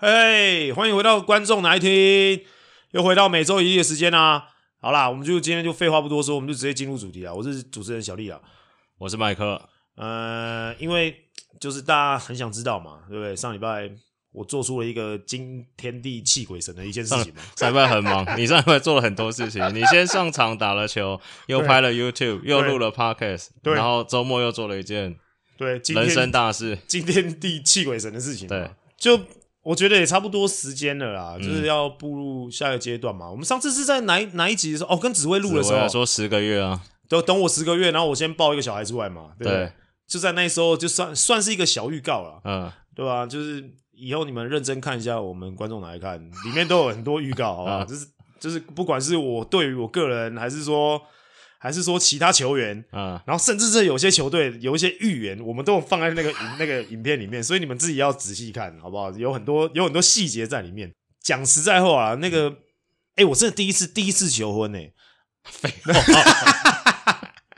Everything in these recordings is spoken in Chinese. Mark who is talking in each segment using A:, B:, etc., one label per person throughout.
A: 嘿，欢迎回到观众来听，又回到每周一例的时间啦。好啦，我们就今天就废话不多说，我们就直接进入主题啊。我是主持人小丽啊，
B: 我是麦克。
A: 呃，因为就是大家很想知道嘛，对不对？上礼拜我做出了一个惊天地泣鬼神的一件事情嘛。
B: 上礼拜很忙，你上礼拜做了很多事情。你先上场打了球，又拍了 YouTube，又录了 Podcast，然后周末又做了一件
A: 对
B: 人生大事，
A: 惊天地泣鬼神的事情。
B: 对，
A: 就。我觉得也差不多时间了啦，嗯、就是要步入下一个阶段嘛。我们上次是在哪哪一集的时候？哦，跟紫薇录的时候
B: 说十个月啊，
A: 等等我十个月，然后我先抱一个小孩出来嘛。对，不对，
B: 对，
A: 就在那时候，就算算是一个小预告了，
B: 嗯，
A: 对吧？就是以后你们认真看一下，我们观众来看，里面都有很多预告，好吧？嗯、就是就是，不管是我对于我个人，还是说。还是说其他球员
B: 啊，
A: 然后甚至是有些球队有一些预言，我们都有放在那个影那个影片里面，所以你们自己要仔细看，好不好？有很多有很多细节在里面。讲实在话啊，那个，哎，我真的第一次第一次求婚呢，废话，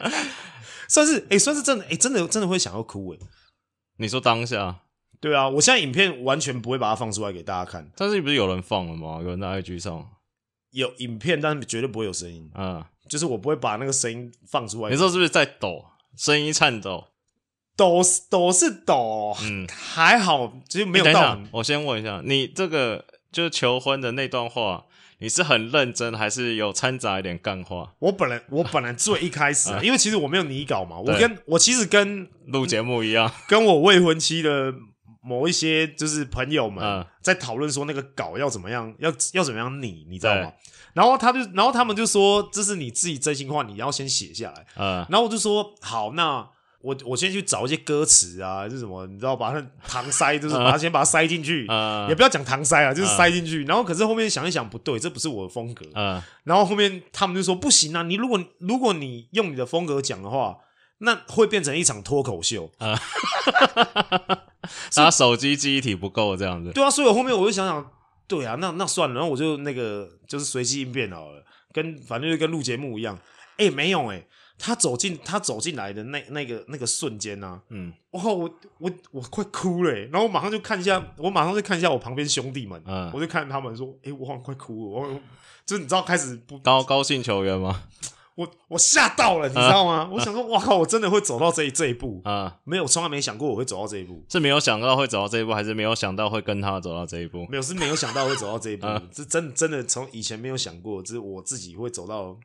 A: 算是哎，算是真的哎，真的真的会想要哭哎。
B: 你说当下？
A: 对啊，我现在影片完全不会把它放出来给大家看。
B: 但是你不是有人放了吗？有人在 IG 上
A: 有影片，但是绝对不会有声音。
B: 嗯。
A: 就是我不会把那个声音放出来。
B: 你说是不是在抖？声音颤抖，
A: 抖抖是抖，嗯，还好，其实没有到。
B: 我先问一下，你这个就是求婚的那段话，你是很认真，还是有掺杂一点干话？
A: 我本来我本来最一开始，啊因为其实我没有拟稿嘛，我跟我其实跟
B: 录节目一样，
A: 跟我未婚妻的某一些就是朋友们在讨论说那个稿要怎么样，要要怎么样拟，你知道吗？然后他就，然后他们就说：“这是你自己真心话，你要先写下来。”
B: 嗯，
A: 然后我就说：“好，那我我先去找一些歌词啊，是什么？你知道，把它搪塞，就是把它先把它塞进去，
B: 嗯，
A: 也不要讲搪塞啊，就是塞进去。然后可是后面想一想，不对，这不是我的风格。
B: 嗯，
A: 然后后面他们就说：不行啊，你如果如果你用你的风格讲的话，那会变成一场脱口秀。
B: 嗯，他手机记忆体不够这样子。
A: 对啊，所以我后面我就想想。”对啊，那那算了，然后我就那个就是随机应变好了，跟反正就跟录节目一样。哎，没有哎，他走进他走进来的那那个那个瞬间呢，
B: 嗯，
A: 哇，我我我快哭了，然后我马上就看一下，我马上就看一下我旁边兄弟们，
B: 嗯，
A: 我就看他们说，哎，我好像快哭了，我就是你知道开始不
B: 高高兴球员吗？
A: 我我吓到了，你知道吗？啊、我想说，哇靠，我真的会走到这一这一步
B: 啊！
A: 没有，从来没想过我会走到这一步。
B: 是没有想到会走到这一步，还是没有想到会跟他走到这一步？
A: 没有，是没有想到会走到这一步。
B: 啊、
A: 是真真的从以前没有想过，就是我自己会走到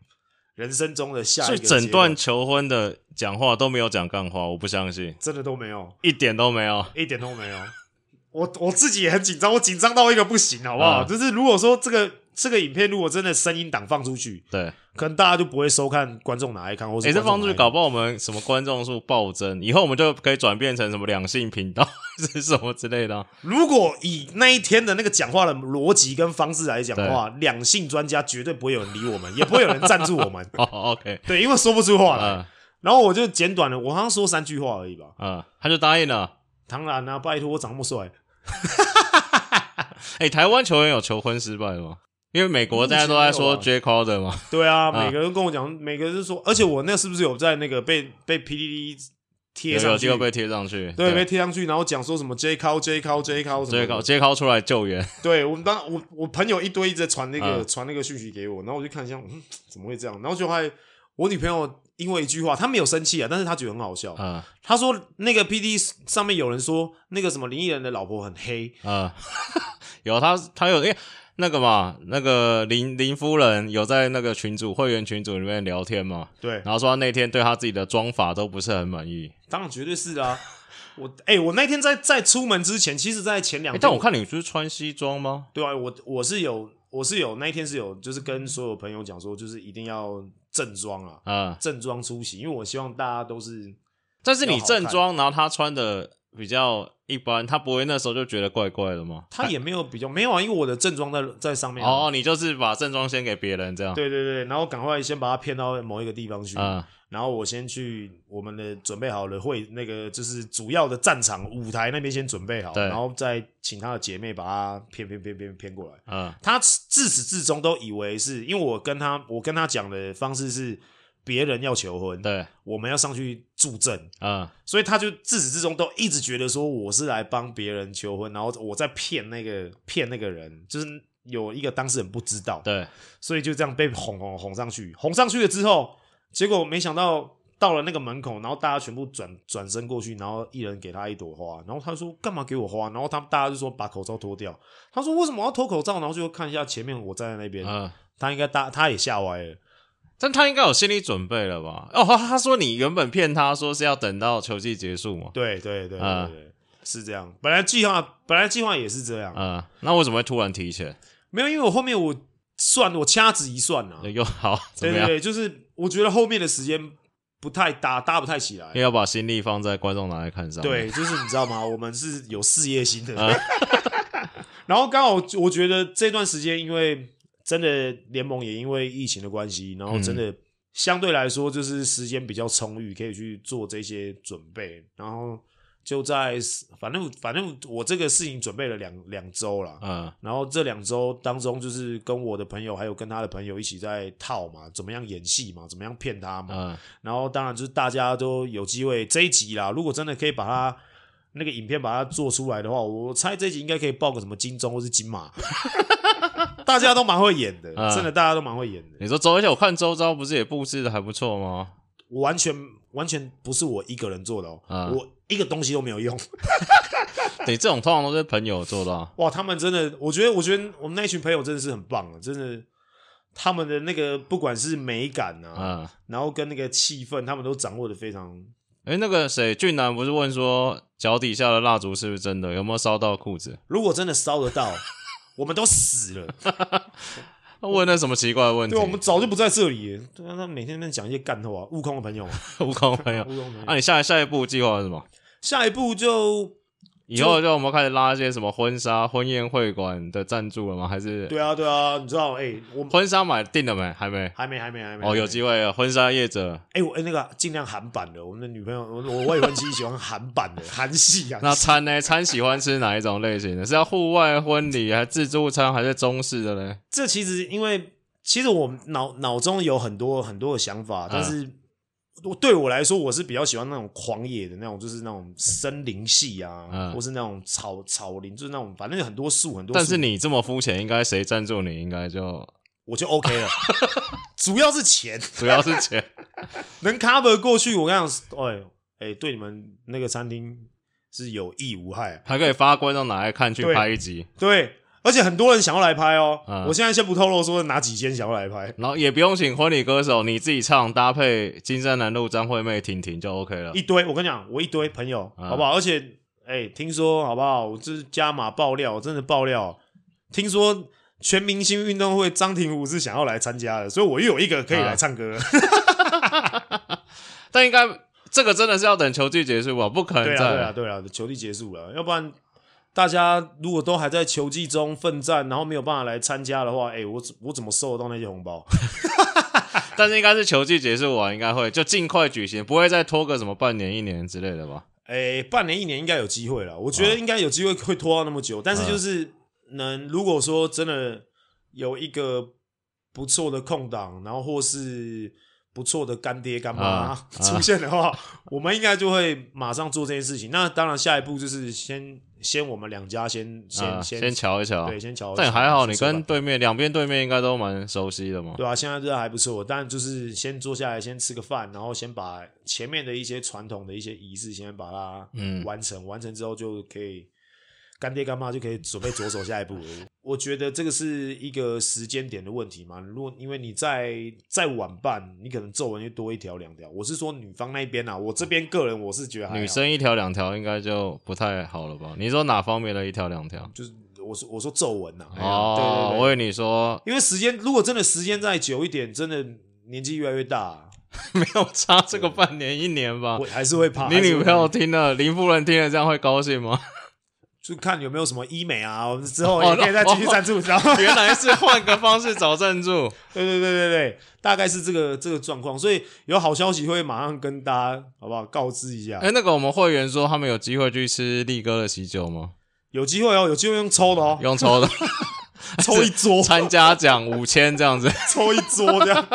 A: 人生中的下一个。
B: 所以整段求婚的讲话都没有讲干话，我不相信，
A: 真的都没有，
B: 一点都没有，
A: 一点都没有。我我自己也很紧张，我紧张到一个不行，好不好？啊、就是如果说这个。这个影片如果真的声音档放出去，
B: 对，
A: 可能大家就不会收看，观众哪爱看，或者哎，
B: 这放出去搞不好我们什么观众数暴增，以后我们就可以转变成什么两性频道，是什么之类的、啊。
A: 如果以那一天的那个讲话的逻辑跟方式来讲的话，两性专家绝对不会有人理我们，也不会有人赞助我们。
B: 哦，OK，
A: 对，因为说不出话来。
B: 嗯、
A: 然后我就简短了，我好像说三句话而已吧。
B: 嗯，他就答应了。
A: 当然啦、啊，拜托，我长那么帅。
B: 哎、欸，台湾球员有求婚失败吗？因为美国大家都在说 Jay Crowder 嘛，
A: 对啊，每个人跟我讲，每个人说，而且我那是不是有在那个被被 PDD 贴上去？
B: 有被贴上去，
A: 对，被贴上去，然后讲说什么 Jay Crow Jay Crow Jay Crow
B: Jay Crow Jay Crow 出来救援。
A: 对，我们当我我朋友一堆一直在传那个传那个讯息给我，然后我就看一下，嗯，怎么会这样？然后就还我女朋友因为一句话，她没有生气啊，但是她觉得很好笑。
B: 嗯，
A: 她说那个 PTT 上面有人说那个什么林艺人的老婆很黑。
B: 嗯，有他他有诶。那个嘛，那个林林夫人有在那个群组会员群组里面聊天嘛？
A: 对，
B: 然后说他那天对他自己的妆法都不是很满意。
A: 当然绝对是啊！我哎、欸，我那天在在出门之前，其实，在前两
B: 但我看你不是穿西装吗？
A: 对啊，我我是有，我是有那一天是有，就是跟所有朋友讲说，就是一定要正装啊，
B: 啊，
A: 正装出席，因为我希望大家都是。
B: 但是你正装，然后他穿的。比较一般，他不会那时候就觉得怪怪的吗？
A: 他也没有比较没有啊，因为我的正装在在上面、啊。
B: 哦，你就是把正装先给别人这样。
A: 对对对，然后赶快先把他骗到某一个地方去，
B: 嗯、
A: 然后我先去我们的准备好了会那个就是主要的战场舞台那边先准备好，然后再请他的姐妹把他骗骗骗骗骗过来。
B: 嗯，
A: 他自始至终都以为是因为我跟他我跟他讲的方式是。别人要求婚，
B: 对，
A: 我们要上去助阵，
B: 嗯，
A: 所以他就自始至终都一直觉得说我是来帮别人求婚，然后我在骗那个骗那个人，就是有一个当事人不知道，
B: 对，
A: 所以就这样被哄哄哄上去，哄上去了之后，结果没想到。到了那个门口，然后大家全部转转身过去，然后一人给他一朵花，然后他说干嘛给我花？然后他们大家就说把口罩脱掉。他说为什么要脱口罩？然后就看一下前面我站在那边，嗯，他应该大他也吓歪了，
B: 但他应该有心理准备了吧？哦，他说你原本骗他说是要等到球季结束嘛？
A: 对对对对对，嗯、是这样。本来计划本来计划也是这样，
B: 嗯，那为什么会突然提前？
A: 没有，因为我后面我算我掐指一算啊，
B: 又好，
A: 对对对，就是我觉得后面的时间。不太搭，搭不太起
B: 来。要把心力放在观众拿来看上。
A: 对，就是你知道吗？我们是有事业心的。然后刚好我觉得这段时间，因为真的联盟也因为疫情的关系，然后真的相对来说就是时间比较充裕，可以去做这些准备。然后。就在反正反正我这个事情准备了两两周了，嗯，然后这两周当中就是跟我的朋友还有跟他的朋友一起在套嘛，怎么样演戏嘛，怎么样骗他嘛，嗯，然后当然就是大家都有机会这一集啦，如果真的可以把它那个影片把它做出来的话，我猜这集应该可以报个什么金钟或是金马，大家都蛮会演的，嗯，真的大家都蛮会演的。
B: 你说周，而且我看周遭不是也布置的还不错吗？
A: 我完全完全不是我一个人做的哦，嗯，我。一个东西都没有用，
B: 对，这种通常都是朋友做的啊。
A: 哇，他们真的，我觉得，我觉得我们那群朋友真的是很棒啊，真的，他们的那个不管是美感啊，嗯，然后跟那个气氛，他们都掌握的非常。
B: 哎，那个谁，俊男不是问说脚底下的蜡烛是不是真的？有没有烧到裤子？
A: 如果真的烧得到，我们都死了。
B: 问那什么奇怪的问题？
A: 对，我们早就不在这里。对啊，他每天在讲一些干话。悟空的朋友，
B: 悟空的朋友。那、啊、你下下一步计划是什么？
A: 下一步就。
B: 以后就我们开始拉一些什么婚纱、婚宴会馆的赞助了吗？还是？
A: 对啊，对啊，你知道，哎、欸，我
B: 婚纱买定了没？还没，
A: 还没，还没，还没。
B: 哦，有机会啊！婚纱业者，
A: 哎、欸，我哎、欸、那个尽量韩版的，我们的女朋友，我我未婚妻喜欢韩版的 韩系啊。
B: 那餐呢？餐喜欢吃哪一种类型的？是要户外婚礼，还是自助餐，还是中式的呢？
A: 这其实因为其实我脑脑中有很多很多的想法，但是。嗯对我来说，我是比较喜欢那种狂野的那种，就是那种森林系啊，嗯、或是那种草草林，就是那种反正有很多树很多树。
B: 但是你这么肤浅，应该谁赞助你，应该就
A: 我就 OK 了。主要是钱，
B: 主要是钱，
A: 能 cover 过去。我跟你讲，哎哎，对你们那个餐厅是有益无害，
B: 还可以发观众拿来看去拍一集。
A: 对。对而且很多人想要来拍哦，嗯、我现在先不透露说哪几间想要来拍，
B: 然后也不用请婚礼歌手，你自己唱搭配金山南路张惠妹婷婷就 OK 了。
A: 一堆，我跟你讲，我一堆朋友，嗯、好不好？而且，哎、欸，听说好不好？我这是加码爆料，真的爆料。听说全明星运动会张庭武是想要来参加的，所以我又有一个可以来唱歌。
B: 嗯、但应该这个真的是要等球季结束吧？不可能在。对啊，
A: 对啊，对啊，球季结束了，要不然。大家如果都还在球季中奋战，然后没有办法来参加的话，哎、欸，我我怎么收得到那些红包？
B: 但是应该是球季结束完，应该会就尽快举行，不会再拖个什么半年、一年之类的吧？
A: 哎、欸，半年、一年应该有机会了。我觉得应该有机会会拖到那么久，啊、但是就是能如果说真的有一个不错的空档，然后或是。不错的干爹干妈、啊、出现的话，啊、我们应该就会马上做这件事情。那当然，下一步就是先先我们两家先先、啊、先
B: 瞧一瞧，
A: 对，先瞧。
B: 但还好，你跟对面两边对面应该都蛮熟悉的嘛。
A: 对啊，现在这还不错。但就是先坐下来，先吃个饭，然后先把前面的一些传统的一些仪式先把它嗯完成，嗯、完成之后就可以。干爹干妈就可以准备着手下一步。我觉得这个是一个时间点的问题嘛。如果因为你再再晚办，你可能皱纹就多一条两条。我是说女方那边啊，我这边个人我是觉得，
B: 女生一条两条应该就不太好了吧？你说哪方面的一条两条？
A: 就是我说我说皱纹呐。
B: 哦，对对对，我以为你说，
A: 因为时间如果真的时间再久一点，真的年纪越来越大，
B: 没有差这个半年一年吧？
A: 我还是会怕。
B: 你女朋友听了，林夫人听了这样会高兴吗？
A: 就看有没有什么医美啊，我们之后也可以再继续赞助，知道吗？
B: 原来是换个方式找赞助，
A: 对对对对对，大概是这个这个状况，所以有好消息会马上跟大家好不好告知一下？
B: 哎、欸，那个我们会员说他们有机会去吃力哥的喜酒吗？
A: 有机会哦，有机会用抽的哦，
B: 用抽的，
A: 抽一桌，
B: 参加奖五千这样子，
A: 抽一桌这样。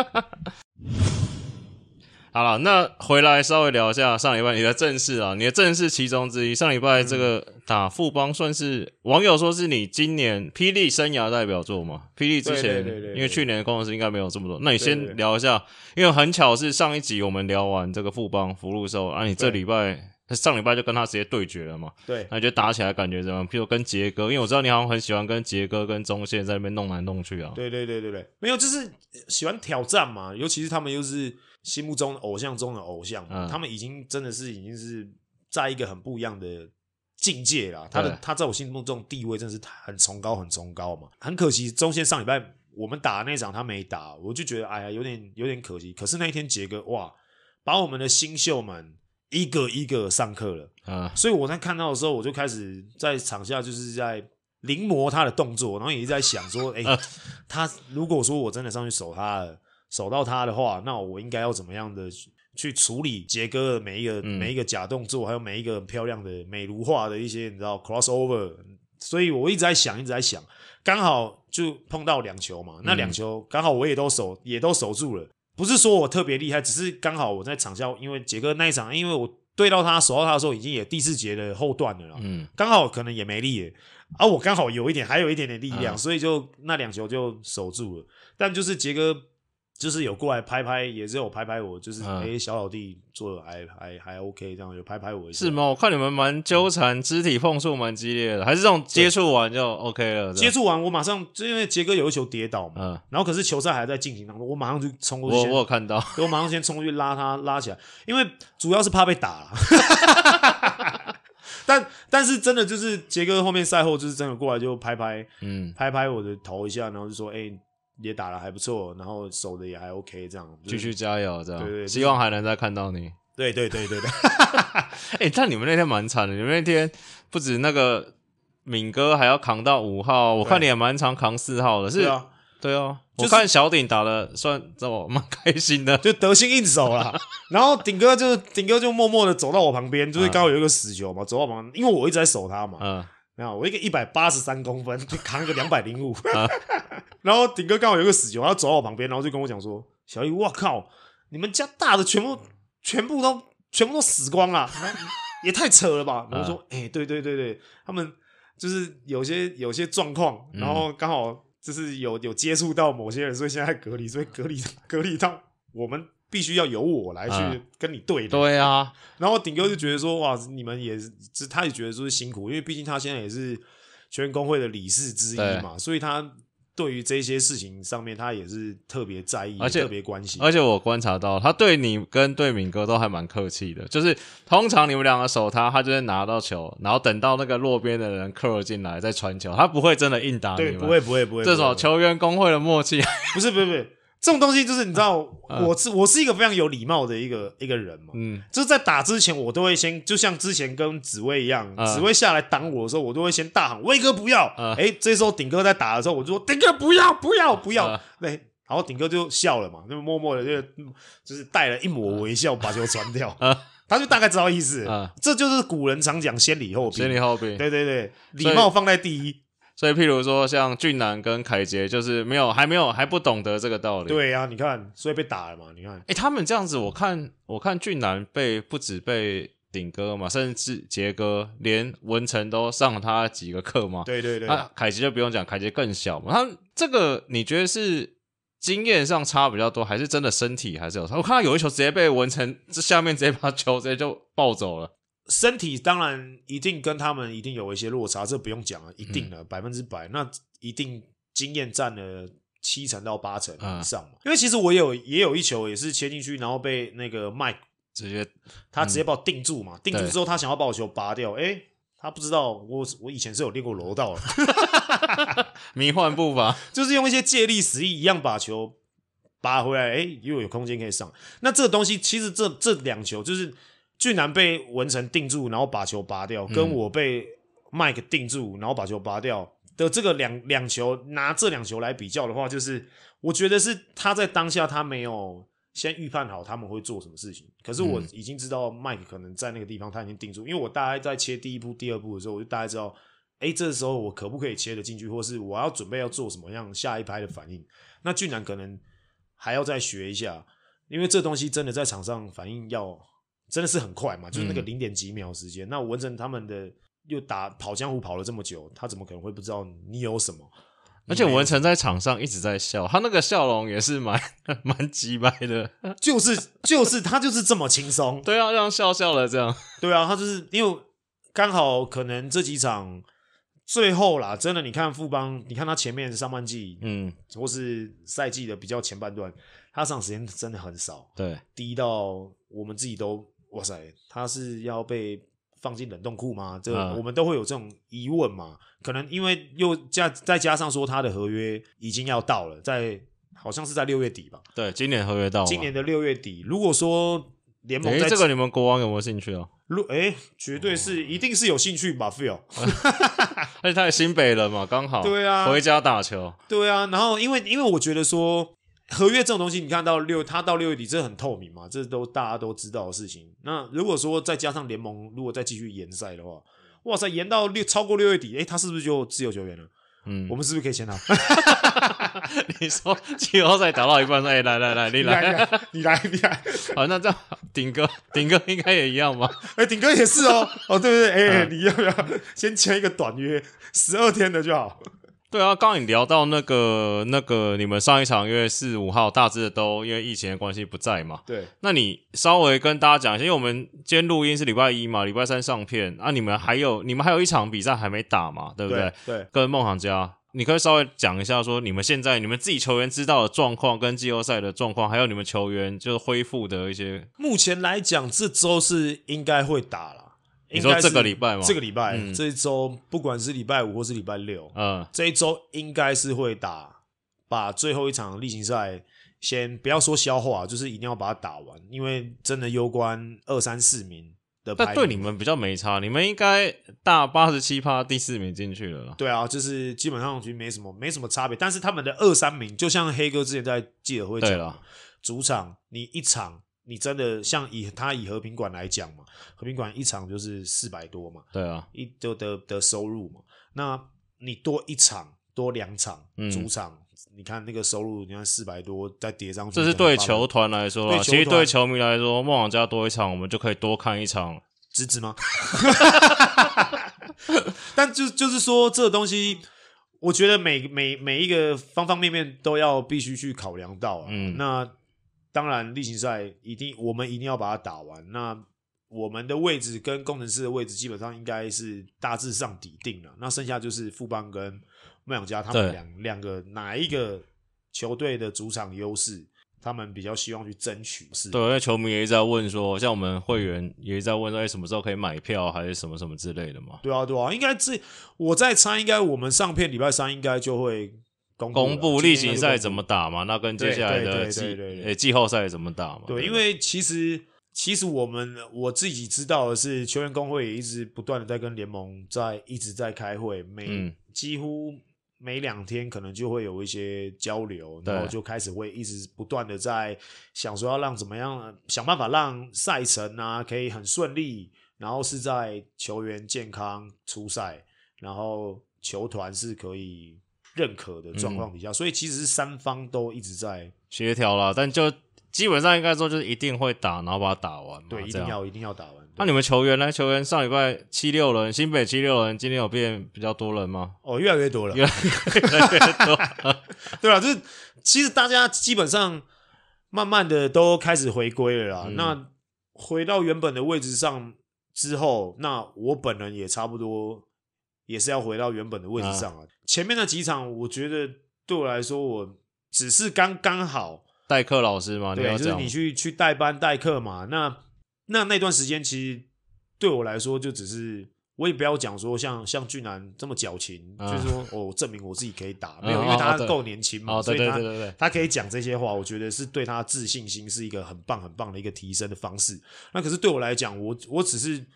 B: 好了，那回来稍微聊一下上礼拜你的正事啊，你的正事其中之一。上礼拜这个打富邦算是网友说是你今年霹雳生涯代表作嘛？霹雳之前因为去年的工程师应该没有这么多，那你先聊一下，因为很巧是上一集我们聊完这个富邦福禄寿，啊，你这礼拜上礼拜就跟他直接对决了嘛？对，那就打起来感觉怎么样？譬如跟杰哥，因为我知道你好像很喜欢跟杰哥跟中线在那边弄来弄去啊。
A: 对对对对对，没有就是喜欢挑战嘛，尤其是他们又是。心目中偶像中的偶像，嗯，他们已经真的是已经是在一个很不一样的境界了。他的他在我心目中地位真的是很崇高，很崇高嘛。很可惜，中线上礼拜我们打那场他没打，我就觉得哎呀，有点有点可惜。可是那一天杰哥哇，把我们的新秀们一个一个上课了，嗯，所以我在看到的时候，我就开始在场下就是在临摹他的动作，然后也一直在想说，哎，他如果说我真的上去守他了。守到他的话，那我应该要怎么样的去处理杰哥的每一个、嗯、每一个假动作，还有每一个很漂亮的美如画的一些你知道 crossover，所以我一直在想，一直在想，刚好就碰到两球嘛，那两球刚好我也都守，也都守住了。不是说我特别厉害，只是刚好我在场下，因为杰哥那一场，因为我对到他守到他的时候，已经也第四节的后段了啦，嗯，刚好可能也没力啊、我刚好有一点，还有一点点力量，嗯、所以就那两球就守住了。但就是杰哥。就是有过来拍拍，也是有拍拍我，就是哎、嗯欸，小老弟做的还还还 OK，这样有拍拍我一下。
B: 是吗？我看你们蛮纠缠，肢体碰触蛮激烈的，还是这种接触完就 OK 了？
A: 接触完我马上就因为杰哥有一球跌倒嘛，嗯，然后可是球赛还在进行当中，我马上就冲过去。
B: 我我有看到，
A: 我马上先冲过去拉他拉起来，因为主要是怕被打。但但是真的就是杰哥后面赛后就是真的过来就拍拍，嗯，拍拍我的头一下，然后就说哎。欸也打得还不错，然后守的也还 OK，这样
B: 继续加油，这样
A: 对对，对，
B: 希望还能再看到你。
A: 对对对对对，
B: 哎、欸，但你们那天蛮惨的，你们那天不止那个敏哥还要扛到五号，我看你也蛮常扛四号的，是啊，对啊，就是、我看小顶打的算这么蛮开心的，
A: 就得心应手了。然后顶哥就顶哥就默默的走到我旁边，就是刚好有一个死球嘛，走到旁边，因为我一直在守他嘛，嗯。我一个一百八十三公分，就扛一个两百零五 然后顶哥刚好有个死球，他走到我旁边，然后就跟我讲说：“小易，我靠，你们家大的全部全部都全部都死光了，也太扯了吧？”然后说：“哎、欸，对对对对，他们就是有些有些状况，然后刚好就是有有接触到某些人，所以现在隔离，所以隔离隔离到我们。”必须要由我来去跟你对
B: 对啊。
A: 然后顶哥就觉得说，哇，你们也是，他也觉得说是辛苦，因为毕竟他现在也是球员工会的理事之一嘛，所以他对于这些事情上面，他也是特别在意，而且特别关心。
B: 而且我观察到，他对你跟对敏哥都还蛮客气的，就是通常你们两个守他，他就会拿到球，然后等到那个落边的人扣进来再传球，他不会真的硬打你们，
A: 对，不会，不会，不会。
B: 这种球员工会的默契，
A: 不是，不是，不是。这种东西就是你知道，我是我是一个非常有礼貌的一个一个人嘛，嗯，就是在打之前，我都会先就像之前跟紫薇一样，紫薇下来挡我的时候，我都会先大喊威哥不要，哎，这时候顶哥在打的时候，我就说顶哥不要不要不要，对，然后顶哥就笑了嘛，就默默的就就是带了一抹微笑把球传 掉，他就大概知道意思，这就是古人常讲先礼后兵，
B: 先礼后兵，
A: 对对对，礼貌放在第一。
B: 所以，譬如说，像俊男跟凯杰，就是没有，还没有，还不懂得这个道理。
A: 对呀、啊，你看，所以被打了嘛？你看，哎、
B: 欸，他们这样子，我看，我看俊男被不止被顶哥嘛，甚至杰哥，连文成都上了他几个课嘛。
A: 对对对。
B: 那凯杰就不用讲，凯杰更小嘛。他这个，你觉得是经验上差比较多，还是真的身体还是有差？我看到有一球直接被文成这下面直接把球直接就抱走了。
A: 身体当然一定跟他们一定有一些落差，这不用讲了，一定的百分之百。那一定经验占了七成到八成以上嘛。因为其实我有也有一球也是切进去，然后被那个 Mike 直接他直接把我定住嘛，定住之后他想要把我球拔掉，诶，他不知道我我以前是有练过柔道的，
B: 迷幻步伐，
A: 就是用一些借力使力一样把球拔回来，诶，又有空间可以上。那这个东西其实这这两球就是。俊男被文成定住，然后把球拔掉，跟我被 Mike 定住，然后把球拔掉的这个两两球，拿这两球来比较的话，就是我觉得是他在当下他没有先预判好他们会做什么事情，可是我已经知道 Mike 可能在那个地方他已经定住，因为我大概在切第一步、第二步的时候，我就大概知道，哎，这时候我可不可以切得进去，或是我要准备要做什么样下一拍的反应。那俊男可能还要再学一下。因为这东西真的在场上反应要真的是很快嘛，就是那个零点几秒时间。嗯、那文成他们的又打跑江湖跑了这么久，他怎么可能会不知道你有什么？
B: 而且文成在场上一直在笑，他那个笑容也是蛮 蛮鸡掰的，
A: 就是就是他就是这么轻松，
B: 对啊，这样笑笑了这样，
A: 对啊，他就是因为刚好可能这几场最后啦，真的你看富邦，你看他前面上半季，嗯，或是赛季的比较前半段，他上时间真的很少，
B: 对，
A: 低到我们自己都哇塞，他是要被。放进冷冻库吗？这个、我们都会有这种疑问嘛？嗯、可能因为又加再加上说他的合约已经要到了，在好像是在六月底吧？
B: 对，今年合约到了，
A: 今年的六月底。如果说联盟
B: 这个你们国王有没有兴趣哦？
A: 如哎，绝对是，一定是有兴趣吧，Phil。
B: 而且他也新北人嘛，刚好对啊，回家打球。
A: 对啊，然后因为因为我觉得说。合约这种东西，你看到六，他到六月底，这很透明嘛，这都大家都知道的事情。那如果说再加上联盟，如果再继续延赛的话，哇塞，延到六超过六月底，诶，他是不是就自由球员了？嗯，我们是不是可以签他？
B: 你说季后赛打到一半，说，哎，来来来，你来，
A: 你来，你来，你来。
B: 好，那这样顶哥，顶哥应该也一样吧？
A: 哎，顶哥也是哦。哦，对对对，哎，你要不要先签一个短约，十二天的就好？
B: 对啊，刚刚你聊到那个那个，你们上一场因为四五号大致的都因为疫情的关系不在嘛。
A: 对，
B: 那你稍微跟大家讲一下，因为我们今天录音是礼拜一嘛，礼拜三上片啊，你们还有你们还有一场比赛还没打嘛，对不对？
A: 对，对
B: 跟梦想家，你可以稍微讲一下说你们现在你们自己球员知道的状况跟季后赛的状况，还有你们球员就是恢复的一些。
A: 目前来讲，这周是应该会打了。
B: 你说这个礼拜吗？
A: 这个礼拜，嗯、这一周不管是礼拜五或是礼拜六，嗯，这一周应该是会打，把最后一场例行赛先不要说消化，就是一定要把它打完，因为真的攸关二三四名的。
B: 但对你们比较没差，你们应该大八十七趴第四名进去了。
A: 对啊，就是基本上其实没什么没什么差别，但是他们的二三名，就像黑哥之前在记者会讲，了主场你一场。你真的像以他以和平馆来讲嘛，和平馆一场就是四百多嘛，
B: 对啊，
A: 一就的的收入嘛，那你多一场多两场、嗯、主场，你看那个收入，你看四百多再叠上去，
B: 这是对球团来说，其实对球迷来说，梦想家多一场，我们就可以多看一场，
A: 值值吗？但就就是说，这个东西，我觉得每每每一个方方面面都要必须去考量到啊，嗯，那。当然，例行赛一定，我们一定要把它打完。那我们的位置跟工程师的位置基本上应该是大致上抵定了。那剩下就是富邦跟梦想家他们两两个哪一个球队的主场优势，他们比较希望去争取。是，
B: 对，因为球迷也一直在问说，像我们会员也一直在问说，哎，什么时候可以买票，还是什么什么之类的嘛？
A: 对啊，对啊，应该这我在猜，应该我们上片礼拜三应该就会。
B: 公布例行赛怎么打嘛？那跟接下来的季诶季后赛怎么打嘛？
A: 对，因为其实其实我们我自己知道的是，球员工会也一直不断的在跟联盟在一直在开会，每、嗯、几乎每两天可能就会有一些交流，然后就开始会一直不断的在想说要让怎么样想办法让赛程啊可以很顺利，然后是在球员健康出赛，然后球团是可以。认可的状况底下，嗯、所以其实是三方都一直在
B: 协调啦，但就基本上应该说就是一定会打，然后把它打完。
A: 对，一定要一定要打完。
B: 那你们球员呢？球员上礼拜七六人，新北七六人，今天有变比较多人吗？
A: 哦，越来越多了，
B: 越来越多。
A: 对啊，就是其实大家基本上慢慢的都开始回归了啦。嗯、那回到原本的位置上之后，那我本人也差不多。也是要回到原本的位置上啊。前面那几场，我觉得对我来说，我只是刚刚好
B: 代课老师嘛。
A: 对，就是你去去代班代课嘛。那那那段时间，其实对我来说，就只是我也不要讲说像像俊男这么矫情，就是说哦，证明我自己可以打，没有，因为他够年轻嘛，所以他他可以讲这些话。我觉得是对他自信心是一个很棒很棒的一个提升的方式。那可是对我来讲，我我只是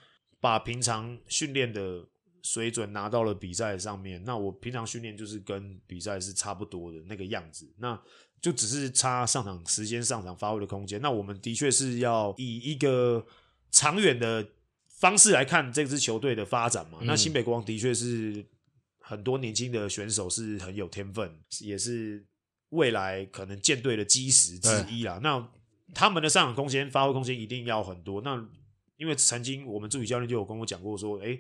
A: 把平常训练的。水准拿到了比赛上面，那我平常训练就是跟比赛是差不多的那个样子，那就只是差上场时间、上场发挥的空间。那我们的确是要以一个长远的方式来看这支球队的发展嘛。嗯、那新北国王的确是很多年轻的选手是很有天分，也是未来可能舰队的基石之一啦。那他们的上场空间、发挥空间一定要很多。那因为曾经我们助理教练就有跟我讲过说，哎，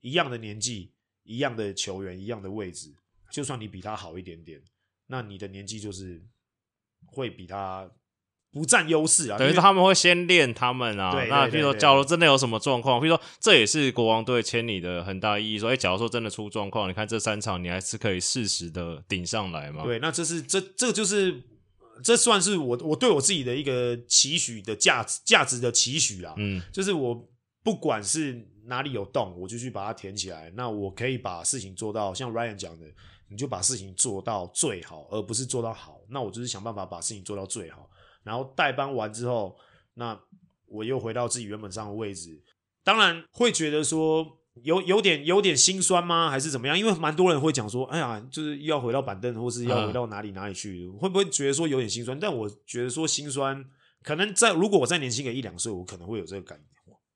A: 一样的年纪、一样的球员、一样的位置，就算你比他好一点点，那你的年纪就是会比他。不占优势啊，
B: 等于说他们会先练他们啊。那比如说，假如真的有什么状况，比如说这也是国王队签你的很大意义。说，哎，假如说真的出状况，你看这三场你还是可以适时的顶上来嘛？
A: 对，那这是这这就是这算是我我对我自己的一个期许的价值价值的期许啦。嗯，就是我不管是哪里有洞，我就去把它填起来。那我可以把事情做到，像 Ryan 讲的，你就把事情做到最好，而不是做到好。那我就是想办法把事情做到最好。然后代班完之后，那我又回到自己原本上的位置，当然会觉得说有有点有点心酸吗？还是怎么样？因为蛮多人会讲说，哎呀，就是要回到板凳，或是要回到哪里哪里去，嗯、会不会觉得说有点心酸？但我觉得说心酸，可能在如果我再年轻个一两岁，我可能会有这个感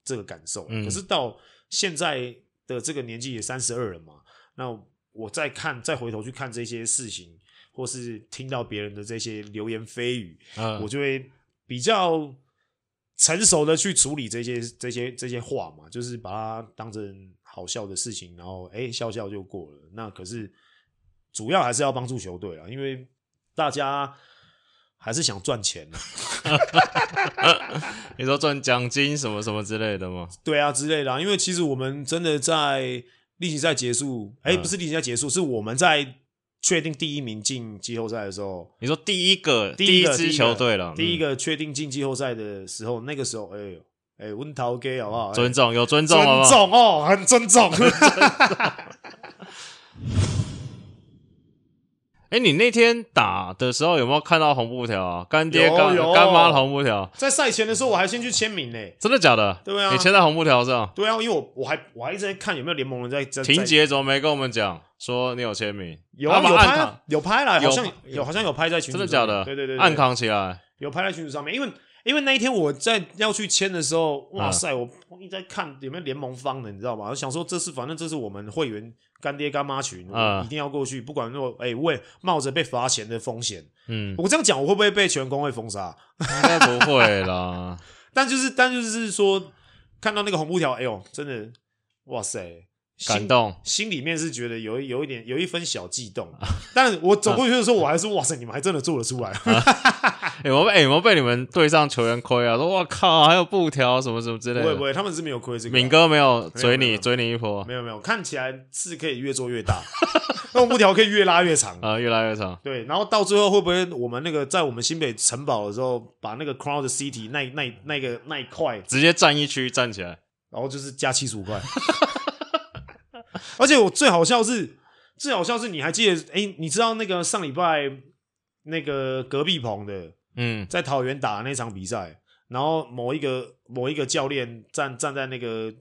A: 这个感受。嗯、可是到现在的这个年纪也三十二了嘛，那我再看再回头去看这些事情。或是听到别人的这些流言蜚语，嗯，我就会比较成熟的去处理这些这些这些话嘛，就是把它当成好笑的事情，然后哎、欸、笑笑就过了。那可是主要还是要帮助球队啊，因为大家还是想赚钱啊。
B: 你说赚奖金什么什么之类的吗？
A: 对啊，之类的啊。因为其实我们真的在例行赛结束，哎、欸，不是例行赛结束，是我们在。确定第一名进季后赛的时候，
B: 你说第一个第一支球队了，
A: 第一个确定进季后赛的时候，那个时候，哎呦，哎，温涛给好不好？
B: 尊重，有尊重，
A: 尊重哦，很尊重。
B: 哎，你那天打的时候有没有看到红布条啊？干爹干干妈的红布条，
A: 在赛前的时候我还先去签名呢。
B: 真的假的？
A: 对啊，
B: 你签在红布条上。
A: 对啊，因为我我还我还一直在看有没有联盟人在在。
B: 婷姐怎么没跟我们讲说你有签名？
A: 有啊，有拍有拍了，好像有好像有拍在群组。
B: 真的假的？
A: 对对对，
B: 暗扛起来，
A: 有拍在群组上面。因为因为那一天我在要去签的时候，哇塞，我一直在看有没有联盟方的，你知道吗？我想说这是反正这是我们会员。干爹干妈群，我一定要过去，不管说，哎、欸，为冒着被罚钱的风险，嗯，我这样讲，我会不会被全工会封杀？
B: 应该不会啦。
A: 但就是，但就是说，看到那个红布条，哎呦，真的，哇塞！
B: 感动，
A: 心里面是觉得有有一点有一分小悸动，但我走过去的时候，我还是哇塞，你们还真的做得出来！
B: 哎，有没有有被你们队上球员亏啊？说我靠，还有布条什么什么之类的？
A: 不会不会，他们是没有亏这个。
B: 敏哥没有追你追你一波？
A: 没有没有，看起来是可以越做越大，那布条可以越拉越长
B: 啊，越拉越长。
A: 对，然后到最后会不会我们那个在我们新北城堡的时候，把那个 Crowd City 那那那个那一块
B: 直接占一区站起来，
A: 然后就是加七十五块。而且我最好笑是，最好笑是，你还记得？哎、欸，你知道那个上礼拜那个隔壁棚的，嗯，在桃园打的那场比赛，然后某一个某一个教练站站在那个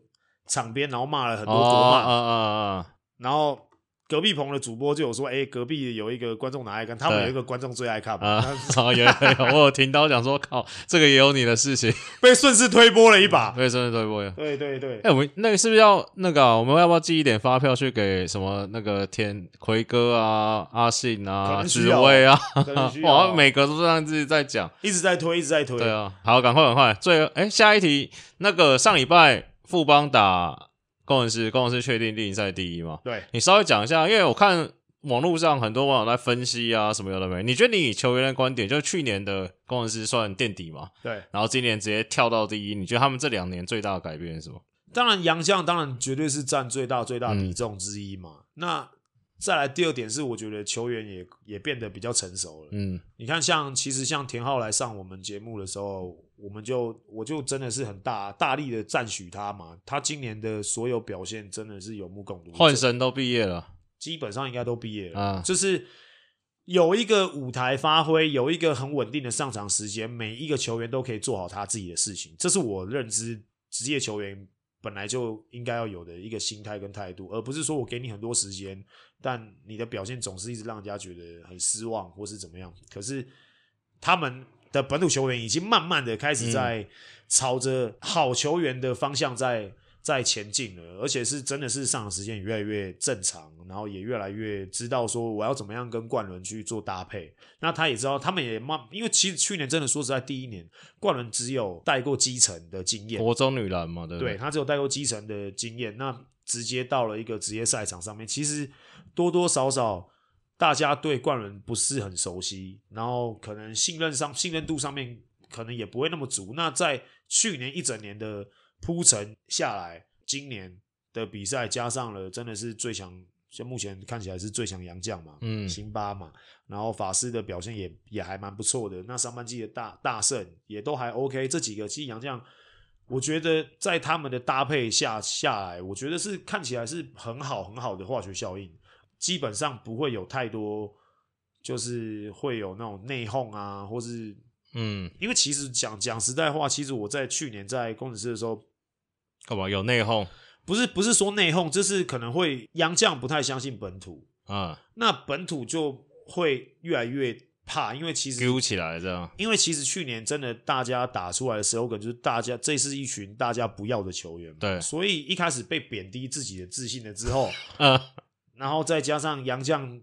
A: 场边，然后骂了很多国骂，啊啊啊，然后。隔壁棚的主播就有说：“哎、欸，隔壁有一个观众拿爱看，他们有一个观众最爱看嘛。
B: 啊”有有 有，我有听到讲说：“靠，这个也有你的事情。”
A: 被顺势推波了一把，
B: 被顺势推波
A: 了。对对对，
B: 哎、欸，我们那个是不是要那个、啊？我们要不要寄一点发票去给什么那个天奎哥啊、阿信啊、紫薇啊？哇，每个都这样子在讲，
A: 一直在推，一直在推。
B: 对啊，好，赶快赶快。最后，哎、欸，下一题，那个上礼拜富邦打。工程师，工程师确定例行赛第一吗？
A: 对，
B: 你稍微讲一下，因为我看网络上很多网友在分析啊，什么有的没。你觉得你以球员的观点，就去年的工程师算垫底嘛？
A: 对，
B: 然后今年直接跳到第一，你觉得他们这两年最大的改变是什么？
A: 当然，洋将当然绝对是占最大最大比重之一嘛。嗯、那再来第二点是，我觉得球员也也变得比较成熟了。嗯，你看像，像其实像田浩来上我们节目的时候。我们就我就真的是很大大力的赞许他嘛，他今年的所有表现真的是有目共睹。
B: 换神都毕业了，
A: 基本上应该都毕业了。啊，就是有一个舞台发挥，有一个很稳定的上场时间，每一个球员都可以做好他自己的事情，这是我认知职业球员本来就应该要有的一个心态跟态度，而不是说我给你很多时间，但你的表现总是一直让人家觉得很失望或是怎么样。可是他们。的本土球员已经慢慢的开始在朝着好球员的方向在在前进了，而且是真的是上场时间也越来越正常，然后也越来越知道说我要怎么样跟冠伦去做搭配。那他也知道，他们也慢，因为其实去年真的说实在，第一年冠伦只有带过基层的经验，
B: 国中女篮嘛，对不对？
A: 对，他只有带过基层的经验，那直接到了一个职业赛场上面，其实多多少少大家对冠伦不是很熟悉，然后可能信任上信任度上面可能也不会那么足。那在去年一整年的。铺陈下来，今年的比赛加上了真的是最强，就目前看起来是最强洋将嘛，嗯，辛巴嘛，然后法师的表现也也还蛮不错的。那上半季的大大胜也都还 OK，这几个其实洋将，我觉得在他们的搭配下下来，我觉得是看起来是很好很好的化学效应，基本上不会有太多，就是会有那种内讧啊，或是嗯，因为其实讲讲实在话，其实我在去年在工程师的时候。
B: 干嘛有内讧？
A: 不是不是说内讧，就是可能会央将不太相信本土
B: 啊，
A: 那本土就会越来越怕，因为其实
B: 丢起来这样。
A: 因为其实去年真的大家打出来的 slogan 就是大家这是一群大家不要的球员，
B: 对，
A: 所以一开始被贬低自己的自信了之后，
B: 嗯，
A: 然后再加上杨将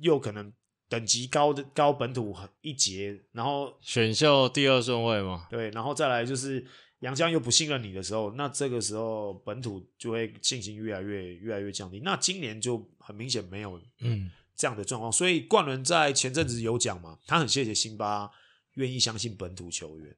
A: 又可能等级高的高本土一截，然后
B: 选秀第二顺位嘛，
A: 对，然后再来就是。杨将又不信任你的时候，那这个时候本土就会信心越来越越来越降低。那今年就很明显没有嗯这样的状况，嗯、所以冠伦在前阵子有讲嘛，他很谢谢辛巴愿意相信本土球员，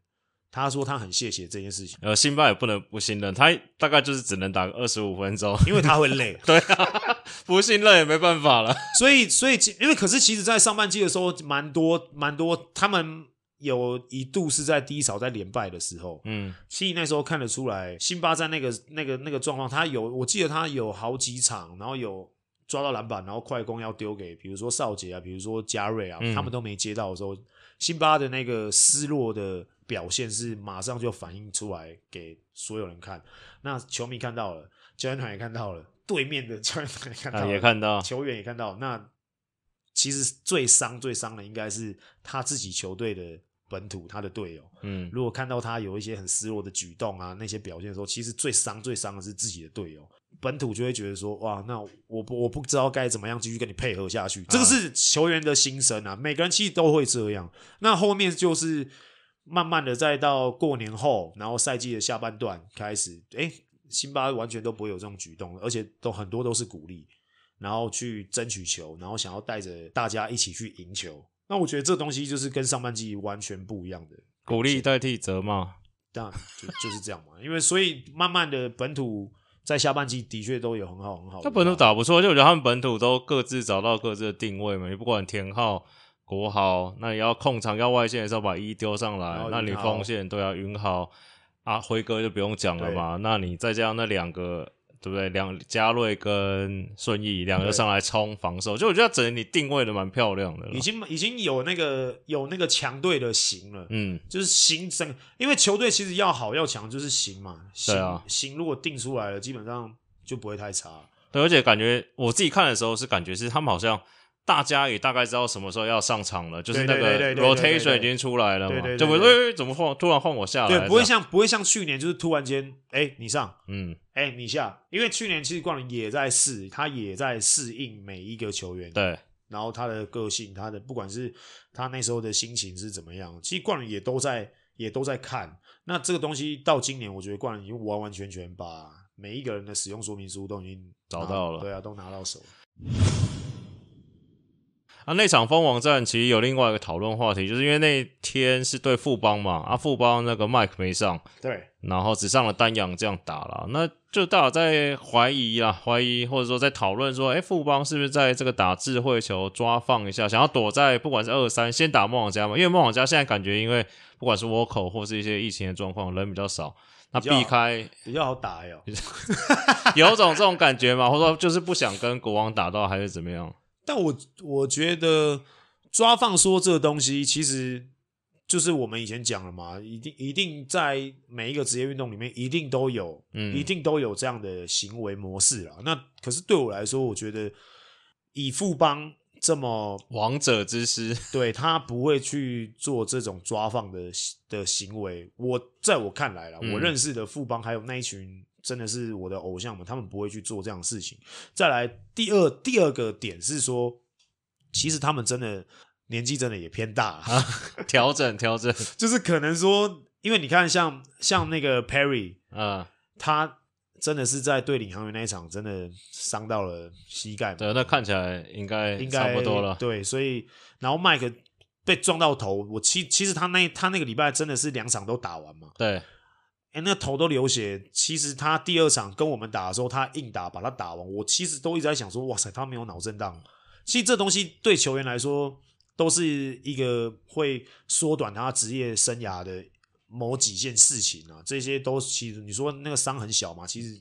A: 他说他很谢谢这件事情。
B: 呃，辛巴也不能不信任，他大概就是只能打个二十五分钟，
A: 因为他会累。
B: 对啊，不信任也没办法了。
A: 所以，所以因为可是其实，在上半季的时候，蛮多蛮多他们。有一度是在低潮，在连败的时候，
B: 嗯，
A: 其实那时候看得出来，辛巴在那个那个那个状况，他有，我记得他有好几场，然后有抓到篮板，然后快攻要丢给，比如说少杰啊，比如说加瑞啊，嗯、他们都没接到的时候，辛巴的那个失落的表现是马上就反映出来给所有人看，那球迷看到了，教练团也看到了，对面的教练团也看到了，
B: 啊、也看到，
A: 球员也看到，那其实最伤最伤的应该是他自己球队的。本土他的队友，
B: 嗯，
A: 如果看到他有一些很失落的举动啊，那些表现的时候，其实最伤最伤的是自己的队友。本土就会觉得说，哇，那我不我不知道该怎么样继续跟你配合下去。这个是球员的心声啊，每个人其实都会这样。那后面就是慢慢的再到过年后，然后赛季的下半段开始，哎，辛巴完全都不会有这种举动，而且都很多都是鼓励，然后去争取球，然后想要带着大家一起去赢球。那我觉得这东西就是跟上半季完全不一样的，
B: 鼓励代替责骂，
A: 当然就就是这样嘛。因为所以慢慢的本土在下半季的确都有很好很好的，
B: 他本土打不错，就我觉得他们本土都各自找到各自的定位嘛。你不管田浩、国豪，那你要控场要外线的时候把一丢上来，那你锋线都要云豪啊，辉哥就不用讲了嘛。那你再加上那两个。对不对？两嘉瑞跟顺义两个上来冲防守，就我觉得整个你定位的蛮漂亮的，
A: 已经已经有那个有那个强队的型了，
B: 嗯，
A: 就是型整，因为球队其实要好要强就是型嘛，型
B: 对啊，
A: 型如果定出来了，基本上就不会太差。
B: 对，而且感觉我自己看的时候是感觉是他们好像。大家也大概知道什么时候要上场了，就是那个 rotation 已经出来了嘛，就不会怎么换，突然换我下来，
A: 对，不会像不会像去年，就是突然间，哎，你上，
B: 嗯，
A: 哎，你下，因为去年其实冠伦也在试，他也在适应每一个球员，
B: 对，
A: 然后他的个性，他的不管是他那时候的心情是怎么样，其实冠伦也都在也都在看。那这个东西到今年，我觉得冠伦已经完完全全把每一个人的使用说明书都已经
B: 找到了，
A: 对啊，都拿到手。
B: 啊，那场封王战其实有另外一个讨论话题，就是因为那天是对富邦嘛，啊，富邦那个 Mike 没上，
A: 对，
B: 然后只上了丹阳这样打了，那就大家在怀疑啊，怀疑或者说在讨论说，哎，富邦是不是在这个打智慧球抓放一下，想要躲在不管是二三先打梦想家嘛，因为梦想家现在感觉因为不管是倭寇或是一些疫情的状况，人比较少，那避开
A: 比较好打哟，
B: 有种这种感觉嘛，或者说就是不想跟国王打到还是怎么样？
A: 但我我觉得抓放说这个东西，其实就是我们以前讲了嘛，一定一定在每一个职业运动里面，一定都有，
B: 嗯，
A: 一定都有这样的行为模式啦。那可是对我来说，我觉得以富邦这么
B: 王者之师，
A: 对他不会去做这种抓放的的行为。我在我看来啦，嗯，我认识的富邦还有那一群真的是我的偶像们，他们不会去做这样的事情。再来第二第二个点是说，其实他们真的年纪真的也偏大了，
B: 调整调整，
A: 就是可能说，因为你看像像那个 Perry
B: 啊，
A: 他真的是在对领航员那一场真的伤到了膝盖，
B: 对，那看起来应该应该差不多了，
A: 对，所以然后麦克被撞到头，我其其实他那他那个礼拜真的是两场都打完嘛，
B: 对。
A: 哎，那头都流血。其实他第二场跟我们打的时候，他硬打把他打完。我其实都一直在想说，哇塞，他没有脑震荡。其实这东西对球员来说，都是一个会缩短他职业生涯的某几件事情啊。这些都其实你说那个伤很小嘛，其实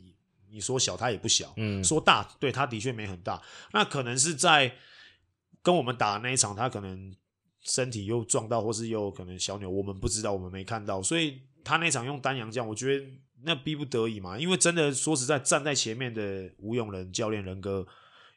A: 你说小他也不小。嗯，说大对他的确没很大。那可能是在跟我们打的那一场，他可能身体又撞到，或是又可能小扭，我们不知道，我们没看到，所以。他那场用丹阳将，我觉得那逼不得已嘛，因为真的说实在，站在前面的吴永仁教练仁哥，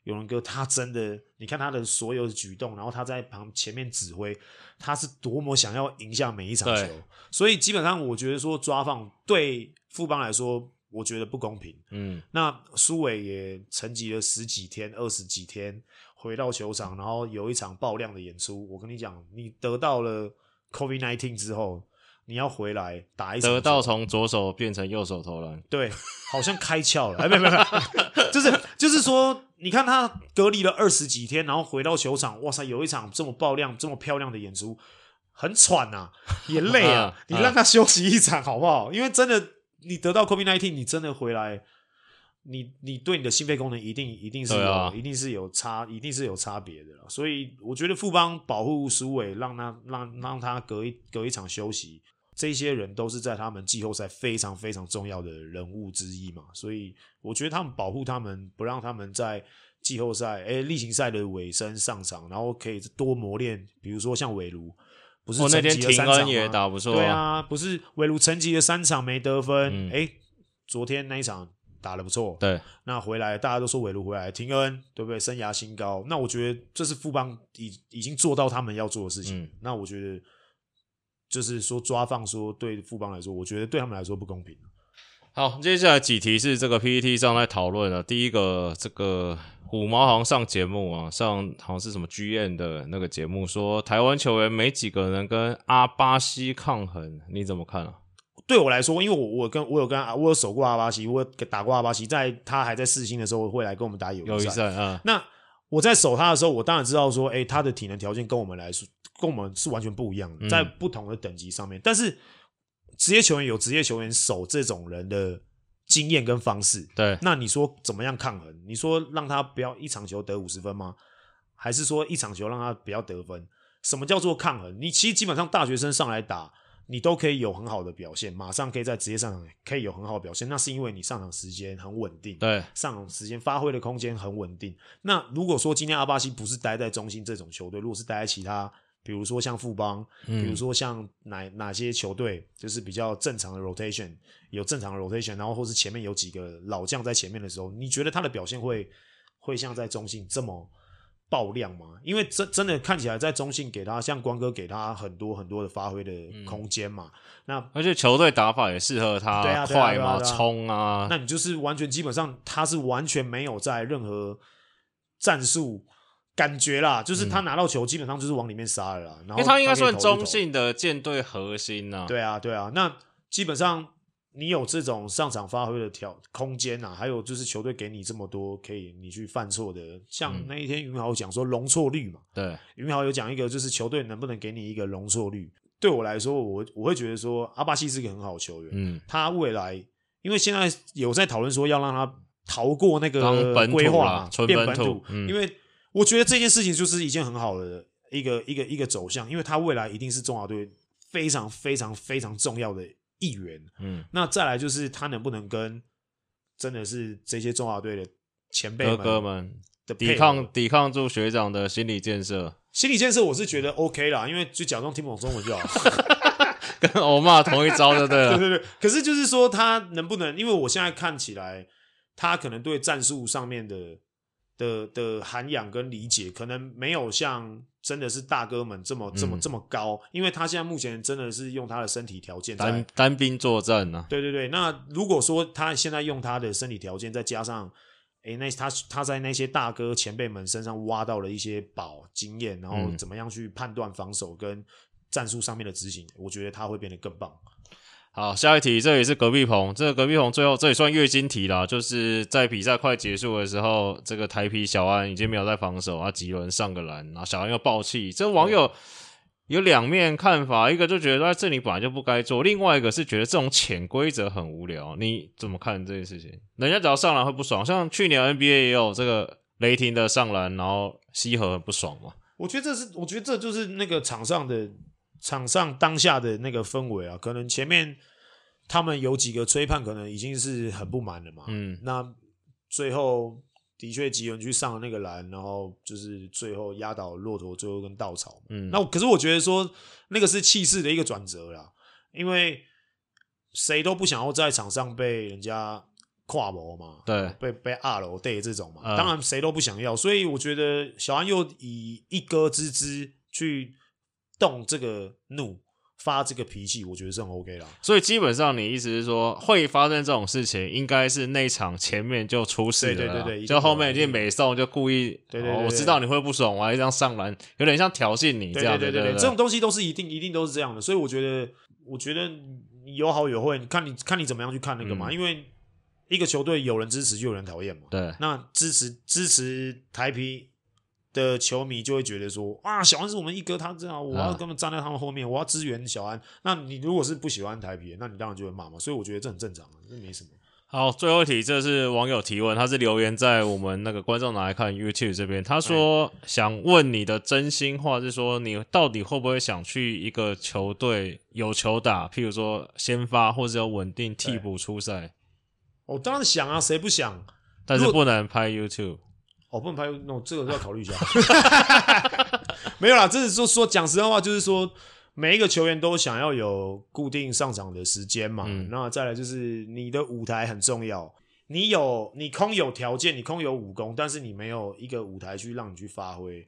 A: 永仁哥他真的，你看他的所有的举动，然后他在旁前面指挥，他是多么想要赢下每一场球，所以基本上我觉得说抓放对富邦来说，我觉得不公平。嗯，那苏伟也沉寂了十几天、二十几天，回到球场，然后有一场爆量的演出。我跟你讲，你得到了 COVID-19 之后。你要回来打一场，
B: 得到从左手变成右手投篮，
A: 对，好像开窍了。哎，没有没有，就是就是说，你看他隔离了二十几天，然后回到球场，哇塞，有一场这么爆亮、这么漂亮的演出，很喘呐、啊，也累啊。啊你让他休息一场好不好？因为真的，你得到 COVID-19，你真的回来，你你对你的心肺功能一定一定是有，啊、一定是有差，一定是有差别的。所以我觉得富邦保护苏伟，让他让让他隔一隔一场休息。这些人都是在他们季后赛非常非常重要的人物之一嘛，所以我觉得他们保护他们，不让他们在季后赛、哎例行赛的尾声上场，然后可以多磨练。比如说像韦卢，不是沉寂了三场吗？
B: 也打不错啊。
A: 对啊，不是韦卢成绩了三场没得分，哎、嗯，昨天那一场打的不错。
B: 对，
A: 那回来大家都说韦卢回来，廷恩对不对？生涯新高。那我觉得这是富邦已已经做到他们要做的事情。嗯、那我觉得。就是说抓放说对富邦来说，我觉得对他们来说不公平。
B: 好，接下来几题是这个 PPT 上在讨论的。第一个，这个虎毛好像上节目啊，上好像是什么剧院的那个节目，说台湾球员没几个人跟阿巴西抗衡，你怎么看啊？
A: 对我来说，因为我我跟我有跟我有守过阿巴西，我打过阿巴西，在他还在世新的时候会来跟我们打友谊赛啊。那我在守他的时候，我当然知道说，哎，他的体能条件跟我们来说。跟我们是完全不一样的，在不同的等级上面。嗯、但是职业球员有职业球员守这种人的经验跟方式。
B: 对，
A: 那你说怎么样抗衡？你说让他不要一场球得五十分吗？还是说一场球让他不要得分？什么叫做抗衡？你其实基本上大学生上来打，你都可以有很好的表现，马上可以在职业上场可以有很好的表现。那是因为你上场时间很稳定，
B: 对，
A: 上场时间发挥的空间很稳定。那如果说今天阿巴西不是待在中心这种球队，如果是待在其他。比如说像富邦，比如说像哪哪些球队，就是比较正常的 rotation，有正常的 rotation，然后或是前面有几个老将在前面的时候，你觉得他的表现会会像在中心这么爆量嘛？因为真真的看起来在中信给他像光哥给他很多很多的发挥的空间嘛，嗯、那
B: 而且球队打法也适合他，快嘛，冲啊，啊，
A: 那你就是完全基本上他是完全没有在任何战术。感觉啦，就是他拿到球基本上就是往里面杀了啦。然后
B: 因为他应该算中信的舰队核心呐。
A: 对啊，对啊。那基本上你有这种上场发挥的条空间呐，还有就是球队给你这么多可以你去犯错的，像那一天云豪讲说容错率嘛。
B: 对，
A: 云豪有讲一个就是球队能不能给你一个容错率。对我来说，我我会觉得说阿巴西是一个很好的球员。嗯，他未来因为现在有在讨论说要让他逃过那个规划嘛，变本土，因为。我觉得这件事情就是一件很好的一个一个一个走向，因为他未来一定是中华队非常非常非常重要的一员。嗯，那再来就是他能不能跟真的是这些中华队的前辈们
B: 哥哥们的抵抗抵抗住学长的心理建设？
A: 心理建设我是觉得 OK 啦，因为就假装听不懂中文就好，
B: 跟欧骂同一招就对了。
A: 对对对，可是就是说他能不能？因为我现在看起来，他可能对战术上面的。的的涵养跟理解，可能没有像真的是大哥们这么这么这么高，因为他现在目前真的是用他的身体条件
B: 单单兵作战呢、啊。
A: 对对对，那如果说他现在用他的身体条件，再加上诶那他他在那些大哥前辈们身上挖到了一些宝经验，然后怎么样去判断防守跟战术上面的执行，我觉得他会变得更棒。
B: 好，下一题，这也是隔壁棚。这个隔壁棚最后这也算月经题啦，就是在比赛快结束的时候，这个台皮小安已经没有在防守啊，吉伦上个篮，然后小安又爆气。这网友有两面看法，一个就觉得在这里本来就不该做，另外一个是觉得这种潜规则很无聊。你怎么看这件事情？人家只要上篮会不爽，像去年 NBA 也有这个雷霆的上篮，然后西河很不爽嘛。
A: 我觉得这是，我觉得这就是那个场上的。场上当下的那个氛围啊，可能前面他们有几个吹判，可能已经是很不满了嘛。嗯，那最后的确吉伦去上了那个篮，然后就是最后压倒骆驼最后一根稻草。嗯，那可是我觉得说那个是气势的一个转折啦，因为谁都不想要在场上被人家跨模嘛，
B: 对，
A: 被被二楼对这种嘛，嗯、当然谁都不想要。所以我觉得小安又以一哥之姿去。动这个怒发这个脾气，我觉得是很 OK 啦。
B: 所以基本上你意思是说，会发生这种事情，应该是那场前面就出事了，对对对对，就后面已经没送，就故意。对对，我知道你会不爽，我还这样上篮，有点像挑衅你这样。对对对，对，对，对，这种东西都是一定一定都是这样的。所以我觉得，我觉得有好有坏，你看你看你怎么样去看那个嘛？嗯、因为一个球队有人支持就有人讨厌嘛。对，那支持支持台啤的球迷就会觉得说啊，小安是我们一哥，他这样，我要根本站在他们后面，我要支援小安。那你如果是不喜欢台皮，那你当然就会骂嘛。所以我觉得这很正常，这没什么。好，最后一题，这是网友提问，他是留言在我们那个观众拿来看 YouTube 这边，他说想问你的真心话，是说你到底会不会想去一个球队有球打，譬如说先发或者有稳定替补出赛？
A: 我当然想啊，谁不想？
B: 但是不能拍 YouTube。
A: 我、哦、不能拍，那、no, 这个要考虑一下。没有啦，这是说说讲实在话，就是说每一个球员都想要有固定上场的时间嘛。嗯、那再来就是你的舞台很重要，你有你空有条件，你空有武功，但是你没有一个舞台去让你去发挥，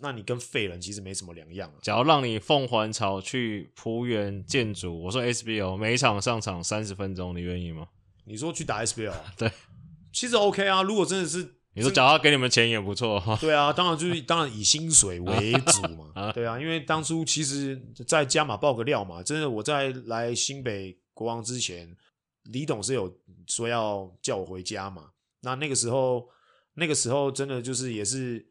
A: 那你跟废人其实没什么两样。
B: 假如让你凤凰巢去浦园建筑，我说 SBL 每一场上场三十分钟，你愿意吗？
A: 你说去打 SBL？
B: 对，
A: 其实 OK 啊。如果真的是。
B: 你说，假如给你们钱也不错哈。
A: 对啊，当然就是当然以薪水为主嘛。对啊，因为当初其实，在加码爆个料嘛，真的我在来新北国王之前，李董是有说要叫我回家嘛。那那个时候，那个时候真的就是也是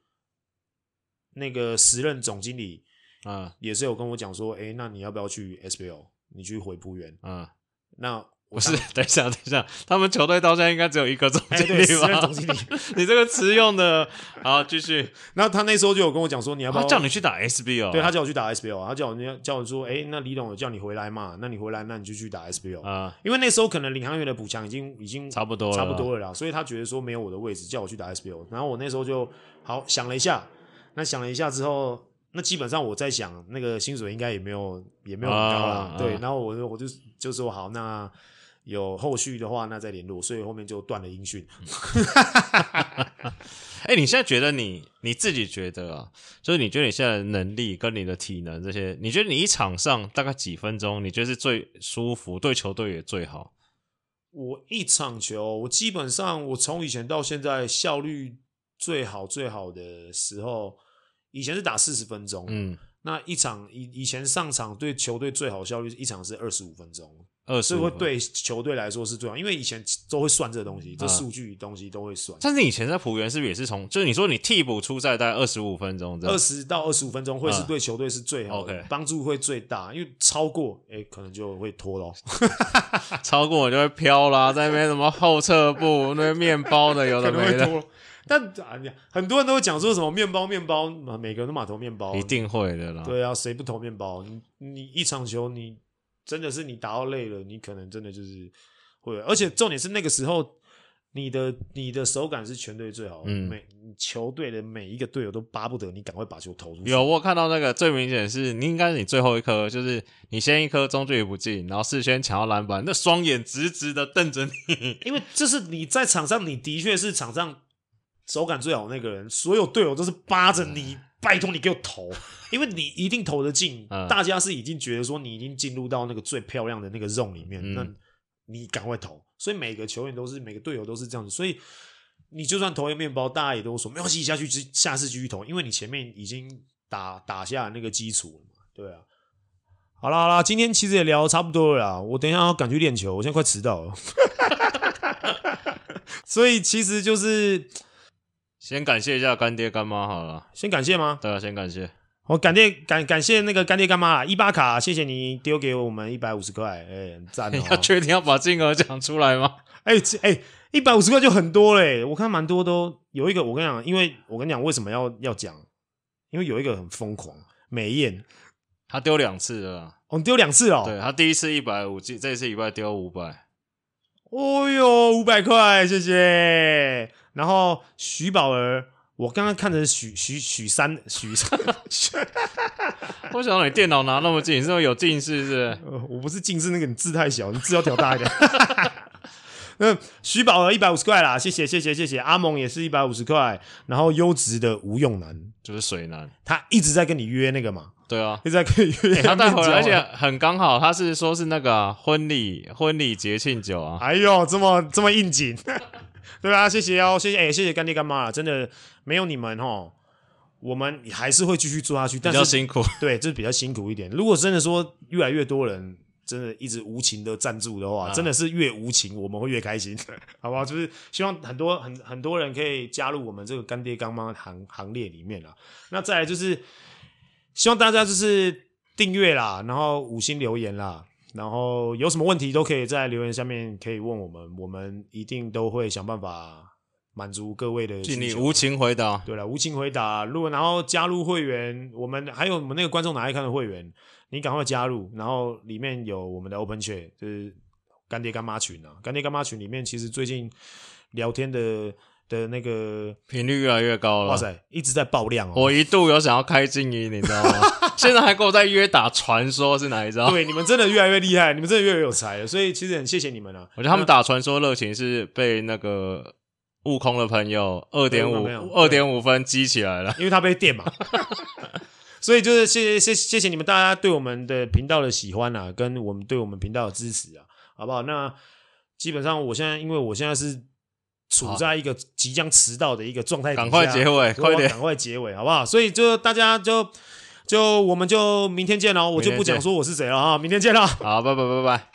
A: 那个时任总经理啊，也是有跟我讲说，哎，那你要不要去 SBL？你去回璞园啊？那。
B: 不是，等一下，等一下，他们球队到现在应该只有一个总经理吧？
A: 总经理，
B: 你这个词用的，好，继续。
A: 那他那时候就有跟我讲说，你要不要
B: 叫你去打 SBO？
A: 对，他叫我去打 SBL，他叫我，叫叫我说，哎，那李董有叫你回来嘛？那你回来，那你就去打 SBO 啊。因为那时候可能领航员的补强已经已经
B: 差不多
A: 差不多了啦，所以他觉得说没有我的位置，叫我去打 SBO。然后我那时候就好想了一下，那想了一下之后，那基本上我在想，那个薪水应该也没有也没有很高啦。对，然后我就我就就说好那。有后续的话，那再联络，所以后面就断了音讯。
B: 哎、欸，你现在觉得你你自己觉得啊，就是你觉得你现在的能力跟你的体能这些，你觉得你一场上大概几分钟，你觉得是最舒服，对球队也最好？
A: 我一场球，我基本上我从以前到现在效率最好最好的时候，以前是打四十分钟，嗯，那一场以以前上场对球队最好效率一场是二十五分钟。
B: 二十会，
A: 对球队来说是最好，因为以前都会算这个东西，这数据东西都会算。
B: 但是以前在浦原是不是也是从，就是你说你替补出赛大概二十五分钟，
A: 二十到二十五分钟会是对球队是最好的，帮助会最大，因为超过哎、欸、可能就会拖咯。
B: 超过我就会飘啦，在那边什么后撤步那边面包的有的没的。
A: 但啊，很多人都会讲说什么面包面包，每个人都马头面包，
B: 一定会的啦。
A: 对啊，谁不投面包？你你一场球你。真的是你打到累了，你可能真的就是会，而且重点是那个时候，你的你的手感是全队最好，嗯，每球队的每一个队友都巴不得你赶快把球投出去。
B: 有我看到那个最明显是，你应该是你最后一颗，就是你先一颗中距离不进，然后世轩抢到篮板，那双眼直直的瞪着你，
A: 因为这是你在场上，你的确是场上手感最好的那个人，所有队友都是扒着你。拜托你给我投，因为你一定投得进。
B: 嗯、
A: 大家是已经觉得说你已经进入到那个最漂亮的那个 zone 里面，嗯、那你赶快投。所以每个球员都是，每个队友都是这样子。所以你就算投一个面包，大家也都说没关系，下去下次继续投，因为你前面已经打打下那个基础了嘛。对啊。好啦好啦，今天其实也聊差不多了啦。我等一下要赶去练球，我现在快迟到了。所以其实就是
B: 先感谢一下干爹干妈好了。
A: 先感谢吗？
B: 对啊，先感谢。
A: 我感谢感感谢那个干爹干妈啦，一巴卡，谢谢你丢给我们一百五十块，哎、欸，很赞哦。
B: 你 要确定要把金额讲出来吗？
A: 哎 哎、欸，一百五十块就很多嘞，我看蛮多都有一个，我跟你讲，因为我跟你讲为什么要要讲，因为有一个很疯狂，美艳。
B: 他丢两次了，
A: 哦，丢两次哦。
B: 对，他第一次一百五，这这次一百丢五百。
A: 哦哟，五百块，谢谢。然后徐宝儿，我刚刚看的是许许许三许三。
B: 我想到你电脑拿那么近，是不是有近视？是不是？
A: 呃，我不是近视，那个你字太小，你字要调大一点。那徐宝儿一百五十块啦，谢谢谢谢谢谢。阿蒙也是一百五十块，然后优质的吴用男
B: 就是水男，
A: 他一直在跟你约那个嘛。
B: 对啊，
A: 一直在跟你约、
B: 欸。他带回来，而且很刚好，他是说是那个、啊、婚礼婚礼节庆酒啊。
A: 哎呦，这么这么应景，对啊，谢谢哦，谢谢哎、欸，谢谢干爹干妈啊，真的没有你们哦，我们还是会继续做下去，但是
B: 比较辛苦，
A: 对，就是比较辛苦一点。如果真的说越来越多人。真的一直无情的赞助的话，啊、真的是越无情我们会越开心，好不好？就是希望很多很很多人可以加入我们这个干爹干妈行行列里面啊。那再来就是希望大家就是订阅啦，然后五星留言啦，然后有什么问题都可以在留言下面可以问我们，我们一定都会想办法满足各位的
B: 尽力无情回答。
A: 对了，无情回答。如果然后加入会员，我们还有我们那个观众哪爱看的会员。你赶快加入，然后里面有我们的 Open Chat，就是干爹干妈群啊。干爹干妈群里面，其实最近聊天的的那个
B: 频率越来越高了。
A: 哇塞，一直在爆量哦！
B: 我一度有想要开静音，你知道吗？现在还跟我在约打传说，是哪一招？
A: 对，你们真的越来越厉害，你们真的越来越有才了。所以其实很谢谢你们啊。
B: 我觉得他们打传说热情是被那个悟空的朋友二点五二点五分激起来了，
A: 因为他被电嘛。所以就是谢谢谢谢谢你们大家对我们的频道的喜欢啊，跟我们对我们频道的支持啊，好不好？那基本上我现在因为我现在是处在一个即将迟到的一个状态，
B: 赶快结尾，快点，
A: 赶快结尾，好不好？所以就大家就就我们就明天见喽，我就不讲说我是谁了啊，明天见了，
B: 好，拜拜拜拜。